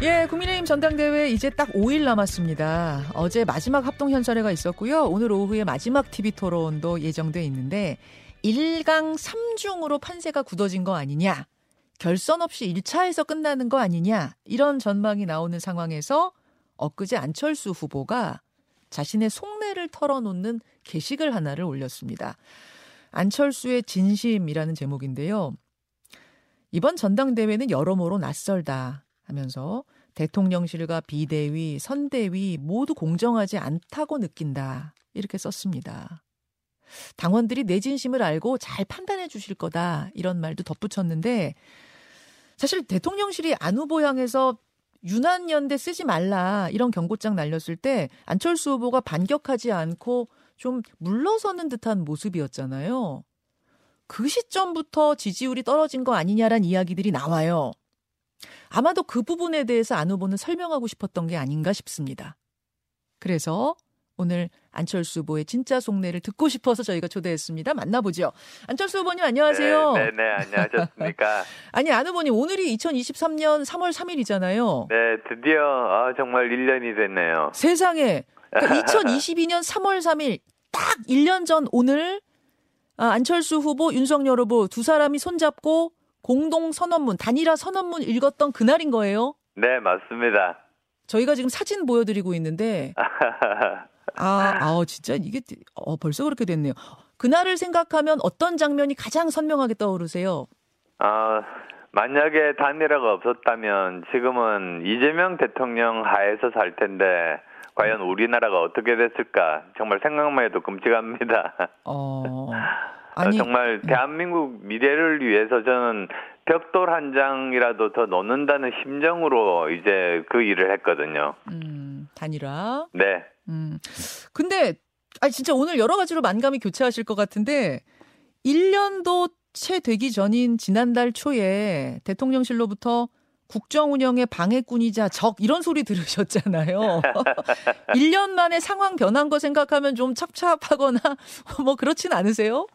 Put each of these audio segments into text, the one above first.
예, 국민의힘 전당대회 이제 딱 5일 남았습니다. 어제 마지막 합동 현찰회가 있었고요. 오늘 오후에 마지막 TV 토론도 예정돼 있는데 1강 3중으로 판세가 굳어진 거 아니냐? 결선 없이 1차에서 끝나는 거 아니냐? 이런 전망이 나오는 상황에서 엊그제 안철수 후보가 자신의 속내를 털어놓는 게시글 하나를 올렸습니다. 안철수의 진심이라는 제목인데요. 이번 전당대회는 여러모로 낯설다 하면서 대통령실과 비대위, 선대위 모두 공정하지 않다고 느낀다. 이렇게 썼습니다. 당원들이 내 진심을 알고 잘 판단해 주실 거다. 이런 말도 덧붙였는데 사실 대통령실이 안 후보 향해서 유난연대 쓰지 말라 이런 경고장 날렸을 때 안철수 후보가 반격하지 않고 좀 물러서는 듯한 모습이었잖아요. 그 시점부터 지지율이 떨어진 거 아니냐란 이야기들이 나와요. 아마도 그 부분에 대해서 안 후보는 설명하고 싶었던 게 아닌가 싶습니다. 그래서 오늘 안철수 후보의 진짜 속내를 듣고 싶어서 저희가 초대했습니다. 만나보죠. 안철수 후보님 안녕하세요. 네, 네, 네 안녕하셨습니까? 아니 안 후보님 오늘이 2023년 3월 3일이잖아요. 네, 드디어 아, 정말 1년이 됐네요. 세상에 그러니까 2022년 3월 3일 딱 1년 전 오늘 아, 안철수 후보, 윤석열 후보 두 사람이 손잡고 공동 선언문, 단일화 선언문 읽었던 그날인 거예요? 네, 맞습니다. 저희가 지금 사진 보여드리고 있는데 아, 아, 진짜 이게 어, 벌써 그렇게 됐네요. 그날을 생각하면 어떤 장면이 가장 선명하게 떠오르세요? 아, 만약에 단일화가 없었다면 지금은 이재명 대통령 하에서 살 텐데 과연 우리나라가 어떻게 됐을까 정말 생각만 해도 끔찍합니다. 어. 아니, 정말 네. 대한민국 미래를 위해서 저는 벽돌 한 장이라도 더 넣는다는 심정으로 이제 그 일을 했거든요. 음, 단일화. 네. 음. 근데 아 진짜 오늘 여러 가지로 만감이 교차하실 것 같은데 1년도 채 되기 전인 지난달 초에 대통령실로부터 국정 운영의 방해꾼이자 적 이런 소리 들으셨잖아요. 1년 만에 상황 변한 거 생각하면 좀 찹찹하거나 뭐 그렇진 않으세요?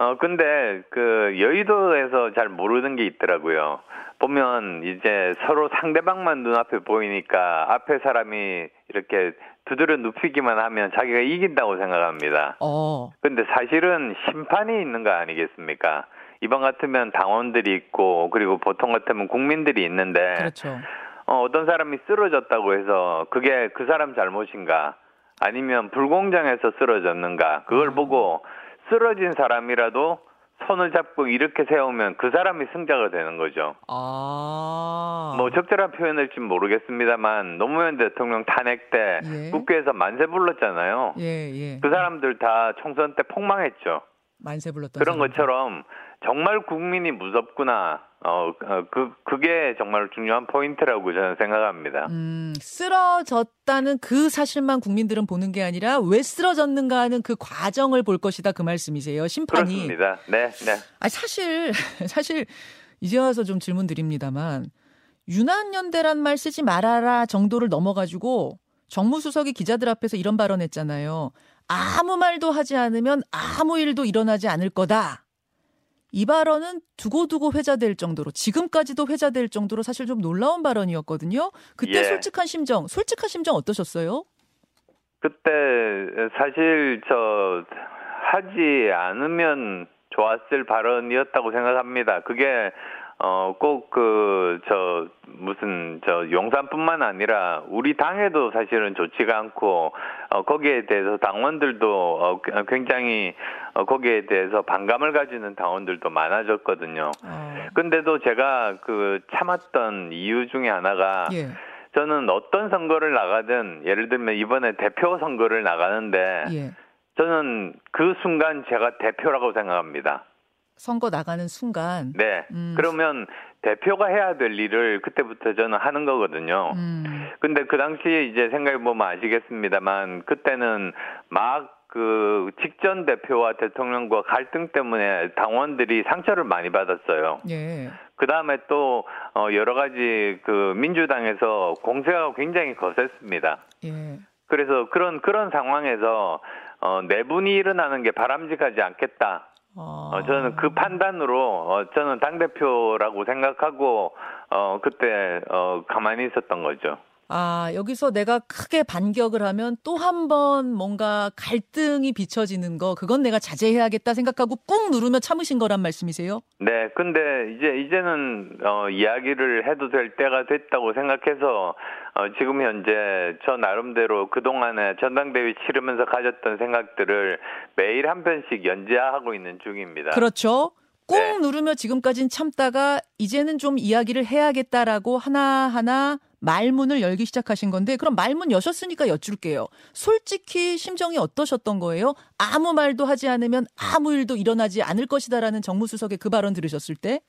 어 근데 그 여의도에서 잘 모르는 게 있더라고요. 보면 이제 서로 상대방만 눈앞에 보이니까 앞에 사람이 이렇게 두드려 눕히기만 하면 자기가 이긴다고 생각합니다. 어. 근데 사실은 심판이 있는 거 아니겠습니까? 이번 같으면 당원들이 있고 그리고 보통 같으면 국민들이 있는데 그렇죠. 어, 어떤 사람이 쓰러졌다고 해서 그게 그 사람 잘못인가 아니면 불공정해서 쓰러졌는가 그걸 음. 보고 쓰러진 사람이라도 손을 잡고 이렇게 세우면 그 사람이 승자가 되는 거죠. 아. 뭐 적절한 표현일지 모르겠습니다만 노무현 대통령 탄핵 때 예. 국회에서 만세 불렀잖아요. 예, 예. 그 사람들 다 총선 때 폭망했죠. 만세 불렀던 그런. 것처럼 정말 국민이 무섭구나. 어, 어, 그, 그게 정말 중요한 포인트라고 저는 생각합니다. 음, 쓰러졌다는 그 사실만 국민들은 보는 게 아니라 왜 쓰러졌는가 하는 그 과정을 볼 것이다 그 말씀이세요. 심판이. 그렇습니다. 네, 네. 아, 사실, 사실, 이제 와서 좀 질문 드립니다만, 유난연대란 말 쓰지 말아라 정도를 넘어가지고 정무수석이 기자들 앞에서 이런 발언 했잖아요. 아무 말도 하지 않으면 아무 일도 일어나지 않을 거다. 이 발언은 두고두고 회자될 정도로 지금까지도 회자될 정도로 사실 좀 놀라운 발언이었거든요. 그때 예. 솔직한 심정, 솔직한 심정 어떠셨어요? 그때 사실 저 하지 않으면 좋았을 발언이었다고 생각합니다. 그게 어, 꼭 그, 저, 무슨, 저, 용산뿐만 아니라 우리 당에도 사실은 좋지가 않고, 어, 거기에 대해서 당원들도, 어, 굉장히, 어, 거기에 대해서 반감을 가지는 당원들도 많아졌거든요. 어. 근데도 제가 그 참았던 이유 중에 하나가, 예. 저는 어떤 선거를 나가든, 예를 들면 이번에 대표 선거를 나가는데, 예. 저는 그 순간 제가 대표라고 생각합니다. 선거 나가는 순간. 네. 음. 그러면 대표가 해야 될 일을 그때부터 저는 하는 거거든요. 음. 근데 그 당시에 이제 생각해보면 아시겠습니다만 그때는 막 그 직전 대표와 대통령과 갈등 때문에 당원들이 상처를 많이 받았어요. 예. 그 다음에 또 어, 여러 가지 그 민주당에서 공세가 굉장히 거셌습니다. 예. 그래서 그런 그런 상황에서 어, 내분이 일어나는 게 바람직하지 않겠다. 어, 저는 그 판단으로 어, 저는 당 대표라고 생각하고 어 그때 어 가만히 있었던 거죠. 아, 여기서 내가 크게 반격을 하면 또 한 번 뭔가 갈등이 비춰지는 거, 그건 내가 자제해야겠다 생각하고 꾹 누르며 참으신 거란 말씀이세요? 네, 근데 이제, 이제는, 어, 이야기를 해도 될 때가 됐다고 생각해서, 어, 지금 현재 저 나름대로 그동안에 전당대회 치르면서 가졌던 생각들을 매일 한 편씩 연재하고 있는 중입니다. 그렇죠. 꾹 네. 누르며 지금까진 참다가 이제는 좀 이야기를 해야겠다라고 하나하나 말문을 열기 시작하신 건데 그럼 말문 여셨으니까 여쭐게요. 솔직히 심정이 어떠셨던 거예요? 아무 말도 하지 않으면 아무 일도 일어나지 않을 것이다라는 정무수석의 그 발언 들으셨을 때?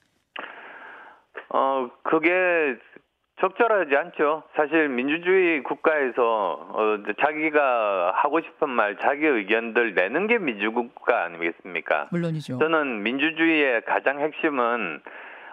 어, 그게 적절하지 않죠. 사실 민주주의 국가에서 어, 자기가 하고 싶은 말, 자기 의견들 내는 게 민주국가 아니겠습니까? 물론이죠. 저는 민주주의의 가장 핵심은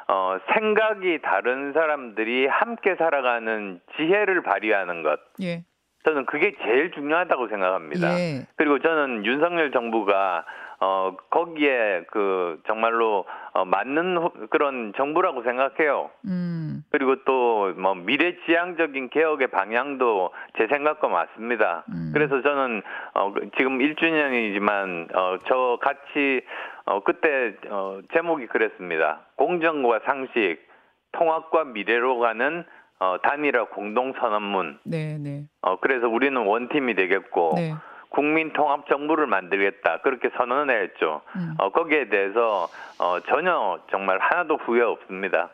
어, 생각이 다른 사람들이 함께 살아가는 지혜를 발휘하는 것. 예. 저는 그게 제일 중요하다고 생각합니다. 예. 그리고 저는 윤석열 정부가 어 거기에 그 정말로 어, 맞는 그런 정부라고 생각해요. 음. 그리고 또 뭐 미래지향적인 개혁의 방향도 제 생각과 맞습니다. 음. 그래서 저는 어 지금 1주년이지만 어저 같이 어 그때 어 제목이 그랬습니다. 공정과 상식, 통합과 미래로 가는 어 단일화 공동 선언문. 네, 네. 어 그래서 우리는 원팀이 되겠고 네. 국민 통합 정부를 만들겠다 그렇게 선언을 했죠. 음. 어, 거기에 대해서 어, 전혀 정말 하나도 후회 없습니다.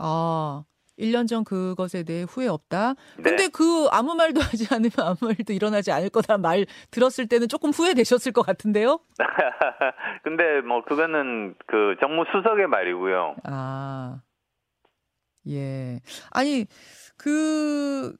아. 1년 전 그것에 대해 후회 없다. 네. 근데 그 아무 말도 하지 않으면 아무 일도 일어나지 않을 거다는 말 들었을 때는 조금 후회되셨을 것 같은데요? 근데 뭐 그거는 그 정무 수석의 말이고요. 아. 예. 아니 그,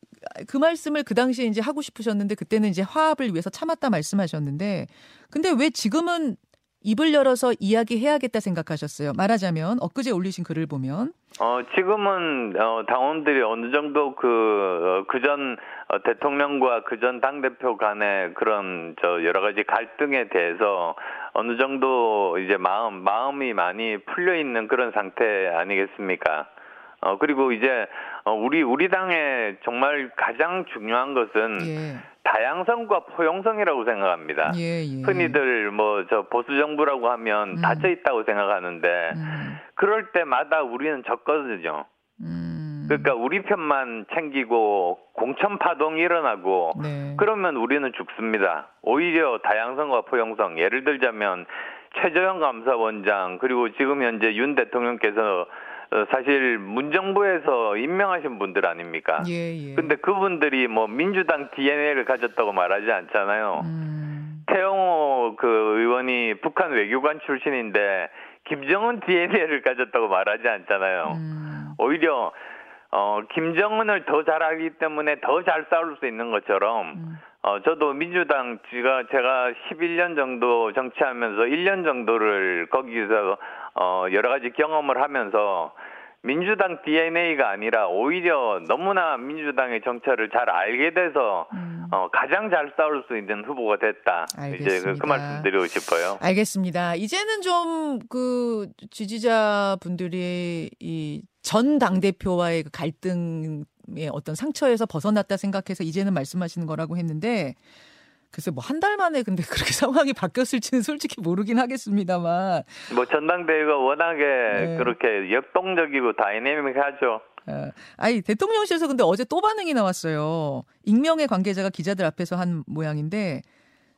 그 말씀을 그 당시에 이제 하고 싶으셨는데 그때는 이제 화합을 위해서 참았다 말씀하셨는데 근데 왜 지금은 입을 열어서 이야기해야겠다 생각하셨어요? 말하자면 엊그제 올리신 글을 보면 어 지금은 어 당원들이 어느 정도 그 그전 어, 대통령과 그전 당 대표 간의 그런 저 여러 가지 갈등에 대해서 어느 정도 이제 마음 마음이 많이 풀려 있는 그런 상태 아니겠습니까? 어 그리고 이제 어 우리 우리 당의 정말 가장 중요한 것은 예. 다양성과 포용성이라고 생각합니다. 예, 예. 흔히들 뭐 저 보수 정부라고 하면 음. 닫혀 있다고 생각하는데 음, 그럴 때마다 우리는 졌거든요. 음. 그러니까 우리 편만 챙기고 공천 파동이 일어나고 네. 그러면 우리는 죽습니다. 오히려 다양성과 포용성 예를 들자면 최저영 감사원장 그리고 지금 현재 윤 대통령께서 어, 사실 문정부에서 임명하신 분들 아닙니까? 예, 예. 근데 그분들이 뭐 민주당 DNA를 가졌다고 말하지 않잖아요. 음. 태영호 그 의원이 북한 외교관 출신인데 김정은 DNA를 가졌다고 말하지 않잖아요. 음. 오히려 어 김정은을 더 잘하기 때문에 더 잘 싸울 수 있는 것처럼 음. 어 저도 민주당 제가 제가 11년 정도 정치하면서 1년 정도를 거기서 어 여러 가지 경험을 하면서 민주당 DNA가 아니라 오히려 너무나 민주당의 정체를 잘 알게 돼서 음. 어 가장 잘 싸울 수 있는 후보가 됐다. 이제 그, 알겠습니다. 그 말씀 드리고 싶어요. 알겠습니다. 이제는 좀 그 지지자 분들이 이 전 당대표와의 그 갈등의 어떤 상처에서 벗어났다 생각해서 이제는 말씀하시는 거라고 했는데 글쎄 뭐 한 달 만에 근데 그렇게 상황이 바뀌었을지는 솔직히 모르긴 하겠습니다만 뭐 전당대회가 워낙에 네. 그렇게 역동적이고 다이내믹하죠. 어, 아니 대통령실에서 근데 어제 또 반응이 나왔어요. 익명의 관계자가 기자들 앞에서 한 모양인데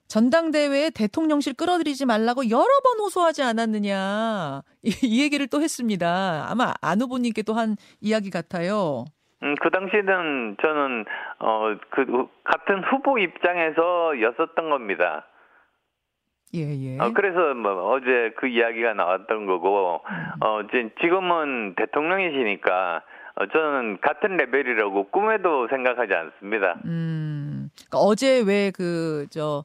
전당대회에 대통령실 끌어들이지 말라고 여러 번 호소하지 않았느냐 이, 이 얘기를 또 했습니다. 아마 안 후보님께 또 한 이야기 같아요. 음, 그 당시에는 저는 어 그 같은 후보 입장에서 였었던 겁니다. 예 예. 어, 그래서 뭐 어제 그 이야기가 나왔던 거고 어 이제 지금은 대통령이시니까 어, 저는 같은 레벨이라고 꿈에도 생각하지 않습니다. 음, 그러니까 어제 왜 그 저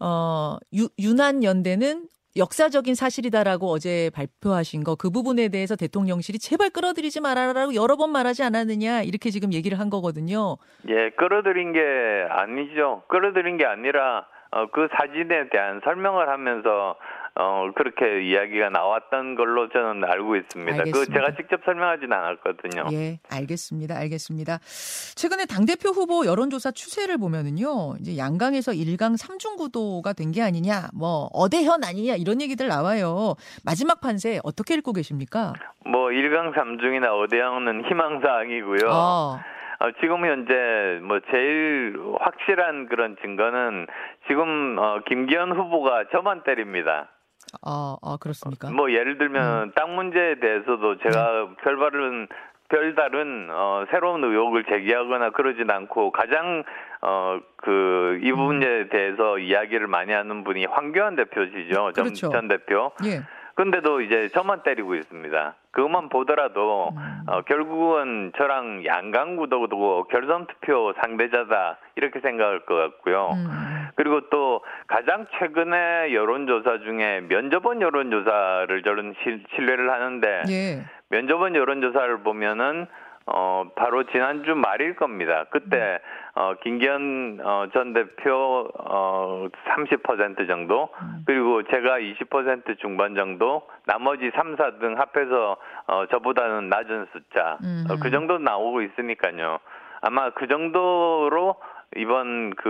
어, 유, 유난 연대는 역사적인 사실이다라고 어제 발표하신 거 그 부분에 대해서 대통령실이 제발 끌어들이지 말아라라고 여러 번 말하지 않았느냐 이렇게 지금 얘기를 한 거거든요. 예, 끌어들인 게 아니죠. 끌어들인 게 아니라 어, 그 사진에 대한 설명을 하면서 어, 그렇게 이야기가 나왔던 걸로 저는 알고 있습니다. 그 제가 직접 설명하지는 않았거든요. 예, 알겠습니다. 알겠습니다. 최근에 당대표 후보 여론조사 추세를 보면은요, 이제 양강에서 1강 3중 구도가 된 게 아니냐, 뭐, 어대현 아니냐, 이런 얘기들 나와요. 마지막 판세 어떻게 읽고 계십니까? 뭐, 1강 3중이나 어대현은 희망사항이고요. 어. 어, 지금 현재 뭐 제일 확실한 그런 증거는 지금 어, 김기현 후보가 저만 때립니다. 아, 아 그렇습니까? 뭐 예를 들면 음. 땅 문제에 대해서도 제가 네. 별다른 별다른 어 새로운 의혹을 제기하거나 그러진 않고 가장 어 그이 음. 부분에 대해서 이야기를 많이 하는 분이 황교안 대표시죠. 그렇죠. 전 대표. 예. 근데도 이제 저만 때리고 있습니다. 그것만 보더라도 음. 어, 결국은 저랑 양강구도도 결선 투표 상대자다 이렇게 생각할 것 같고요. 음. 그리고 또 가장 최근에 여론조사 중에 면접원 여론조사를 저는 신뢰를 하는데 예. 면접원 여론조사를 보면은 어, 바로 지난주 말일 겁니다. 그때, 어, 김기현, 어, 전 대표, 어, 30% 정도, 그리고 제가 20% 중반 정도, 나머지 3, 4등 합해서, 어, 저보다는 낮은 숫자, 어, 그 정도 나오고 있으니까요. 아마 그 정도로 이번 그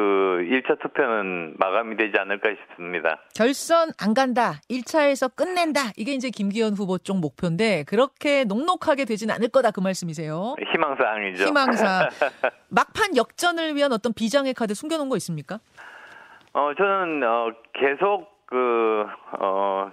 1차 투표는 마감이 되지 않을까 싶습니다. 결선 안 간다. 1차에서 끝낸다. 이게 이제 김기현 후보 쪽 목표인데 그렇게 녹록하게 되진 않을 거다 그 말씀이세요. 희망사항이죠. 희망사. 막판 역전을 위한 어떤 비장의 카드 숨겨놓은 거 있습니까? 어 저는 어 계속 그 어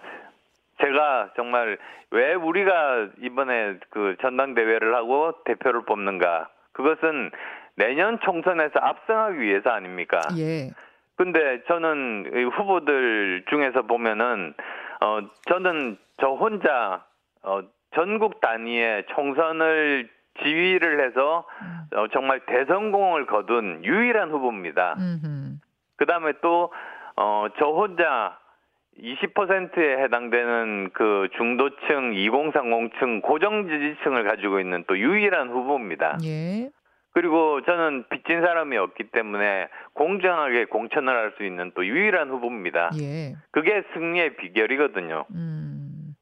제가 정말 왜 우리가 이번에 그 전당대회를 하고 대표를 뽑는가? 그것은 내년 총선에서 압승하기 위해서 아닙니까? 예. 근데 저는 후보들 중에서 보면은 어 저는 저 혼자 어 전국 단위의 총선을 지휘를 해서 어, 정말 대성공을 거둔 유일한 후보입니다. 그 다음에 또, 어, 저 혼자 20%에 해당되는 그 중도층, 2030층, 고정 지지층을 가지고 있는 또 유일한 후보입니다. 예. 그리고 저는 빚진 사람이 없기 때문에 공정하게 공천을 할 수 있는 또 유일한 후보입니다. 예. 그게 승리의 비결이거든요. 음,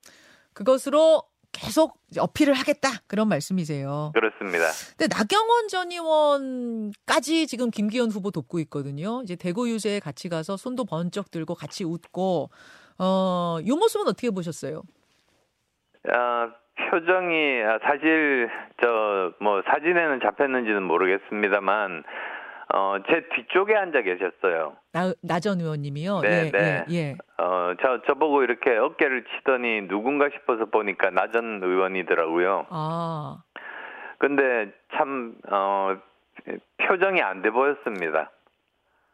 그것으로 계속 어필을 하겠다 그런 말씀이세요. 그렇습니다. 근데 나경원 전 의원까지 지금 김기현 후보 돕고 있거든요. 이제 대구 유세에 같이 가서 손도 번쩍 들고 같이 웃고 어이 모습은 어떻게 보셨어요? 아, 표정이 아, 사실 저 뭐 사진에는 잡혔는지는 모르겠습니다만 어, 제 뒤쪽에 앉아 계셨어요. 나, 나전 의원님이요? 네, 예, 네. 예, 예. 어, 저, 저보고 이렇게 어깨를 치더니 누군가 싶어서 보니까 나전 의원이더라고요. 아. 근데 참, 어, 표정이 안 돼 보였습니다.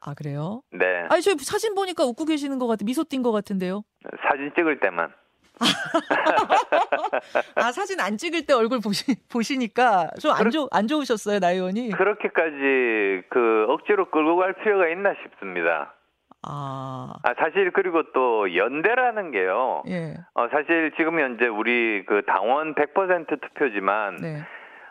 아, 그래요? 네. 아니, 저 사진 보니까 웃고 계시는 것 같아. 미소 띈 것 같은데요? 사진 찍을 때만. 아 사진 안 찍을 때 얼굴 보시 보시니까 좀안 좋, 안 좋으셨어요 나 의원이? 그렇게까지 그 억지로 끌고 갈 필요가 있나 싶습니다. 아. 아 사실 그리고 또 연대라는 게요. 예. 어 사실 지금 현재 우리 그 당원 100% 투표지만. 네.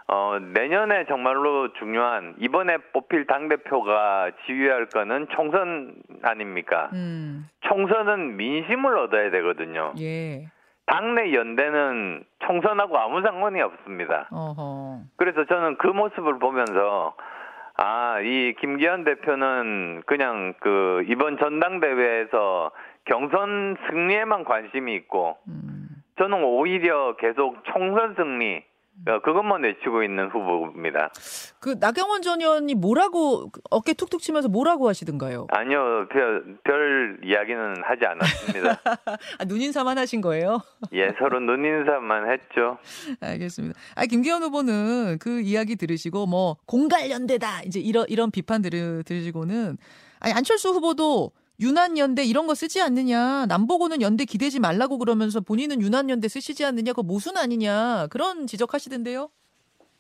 어, 내년에 정말로 중요한 이번에 뽑힐 당 대표가 지휘할 거는 총선 아닙니까? 음. 총선은 민심을 얻어야 되거든요. 예. 당내 연대는 총선하고 아무 상관이 없습니다. 어허. 그래서 저는 그 모습을 보면서 아, 이 김기현 대표는 그냥 그 이번 전당대회에서 경선 승리에만 관심이 있고 음. 저는 오히려 계속 총선 승리 어, 그것만 외치고 있는 후보입니다. 그 나경원 전 의원이 뭐라고 어깨 툭툭 치면서 뭐라고 하시던가요? 아니요, 별, 별 이야기는 하지 않았습니다. 아, 눈인사만 하신 거예요? 예, 서로 눈인사만 했죠. 알겠습니다. 아, 김기현 후보는 그 이야기 들으시고 뭐 공갈연대다 이제 이런 이런 비판 들, 들으시고는 아니 안철수 후보도 유난연대 이런 거 쓰지 않느냐. 남보고는 연대 기대지 말라고 그러면서 본인은 유난연대 쓰시지 않느냐. 그거 모순 아니냐. 그런 지적하시던데요.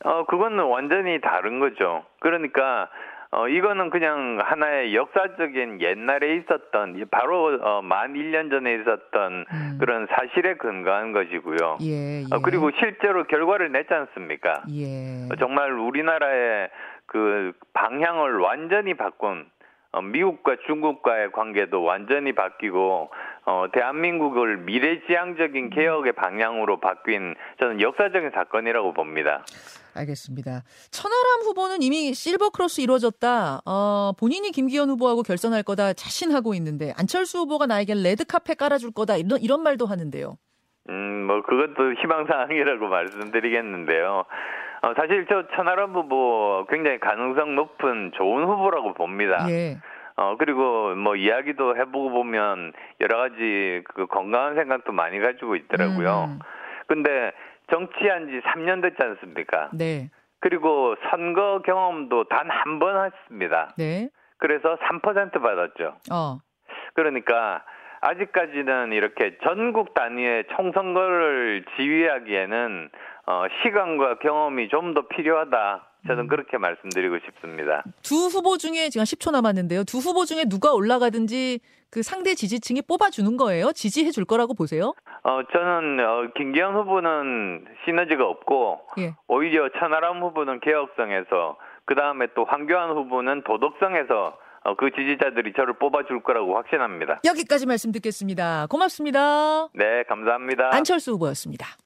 어, 그거는 완전히 다른 거죠. 그러니까 어, 이거는 그냥 하나의 역사적인 옛날에 있었던, 바로, 어, 만 1년 전에 있었던 음. 그런 사실에 근거한 것이고요. 예, 예. 어, 그리고 실제로 결과를 냈지 않습니까? 예. 어, 정말 우리나라의 그 방향을 완전히 바꾼 어, 미국과 중국과의 관계도 완전히 바뀌고 어, 대한민국을 미래지향적인 개혁의 방향으로 바뀐 저는 역사적인 사건이라고 봅니다. 알겠습니다. 천하람 후보는 이미 silver cross 이루어졌다. 어, 본인이 김기현 후보하고 결선할 거다 자신하고 있는데 안철수 후보가 나에게 레드 카펫 깔아줄 거다 이런 이런 말도 하는데요. 음, 뭐 그것도 희망사항이라고 말씀드리겠는데요. 어, 사실 저 천하람 후보 굉장히 가능성 높은 좋은 후보라고 봅니다. 예. 어, 그리고 뭐 이야기도 해보고 보면 여러 가지 그 건강한 생각도 많이 가지고 있더라고요. 음. 근데 정치한 지 3년 됐지 않습니까? 네. 그리고 선거 경험도 단 한 번 했습니다. 네. 그래서 3% 받았죠. 어. 그러니까 아직까지는 이렇게 전국 단위의 총선거를 지휘하기에는 어, 시간과 경험이 좀 더 필요하다. 저는 음. 그렇게 말씀드리고 싶습니다. 두 후보 중에 지금 10초 남았는데요. 두 후보 중에 누가 올라가든지 그 상대 지지층이 뽑아주는 거예요? 지지해 줄 거라고 보세요? 어, 저는 어, 김기현 후보는 시너지가 없고 예. 오히려 천하람 후보는 개혁성에서 그 다음에 또 황교안 후보는 도덕성에서 어, 그 지지자들이 저를 뽑아줄 거라고 확신합니다. 여기까지 말씀 듣겠습니다. 고맙습니다. 네, 감사합니다. 안철수 후보였습니다.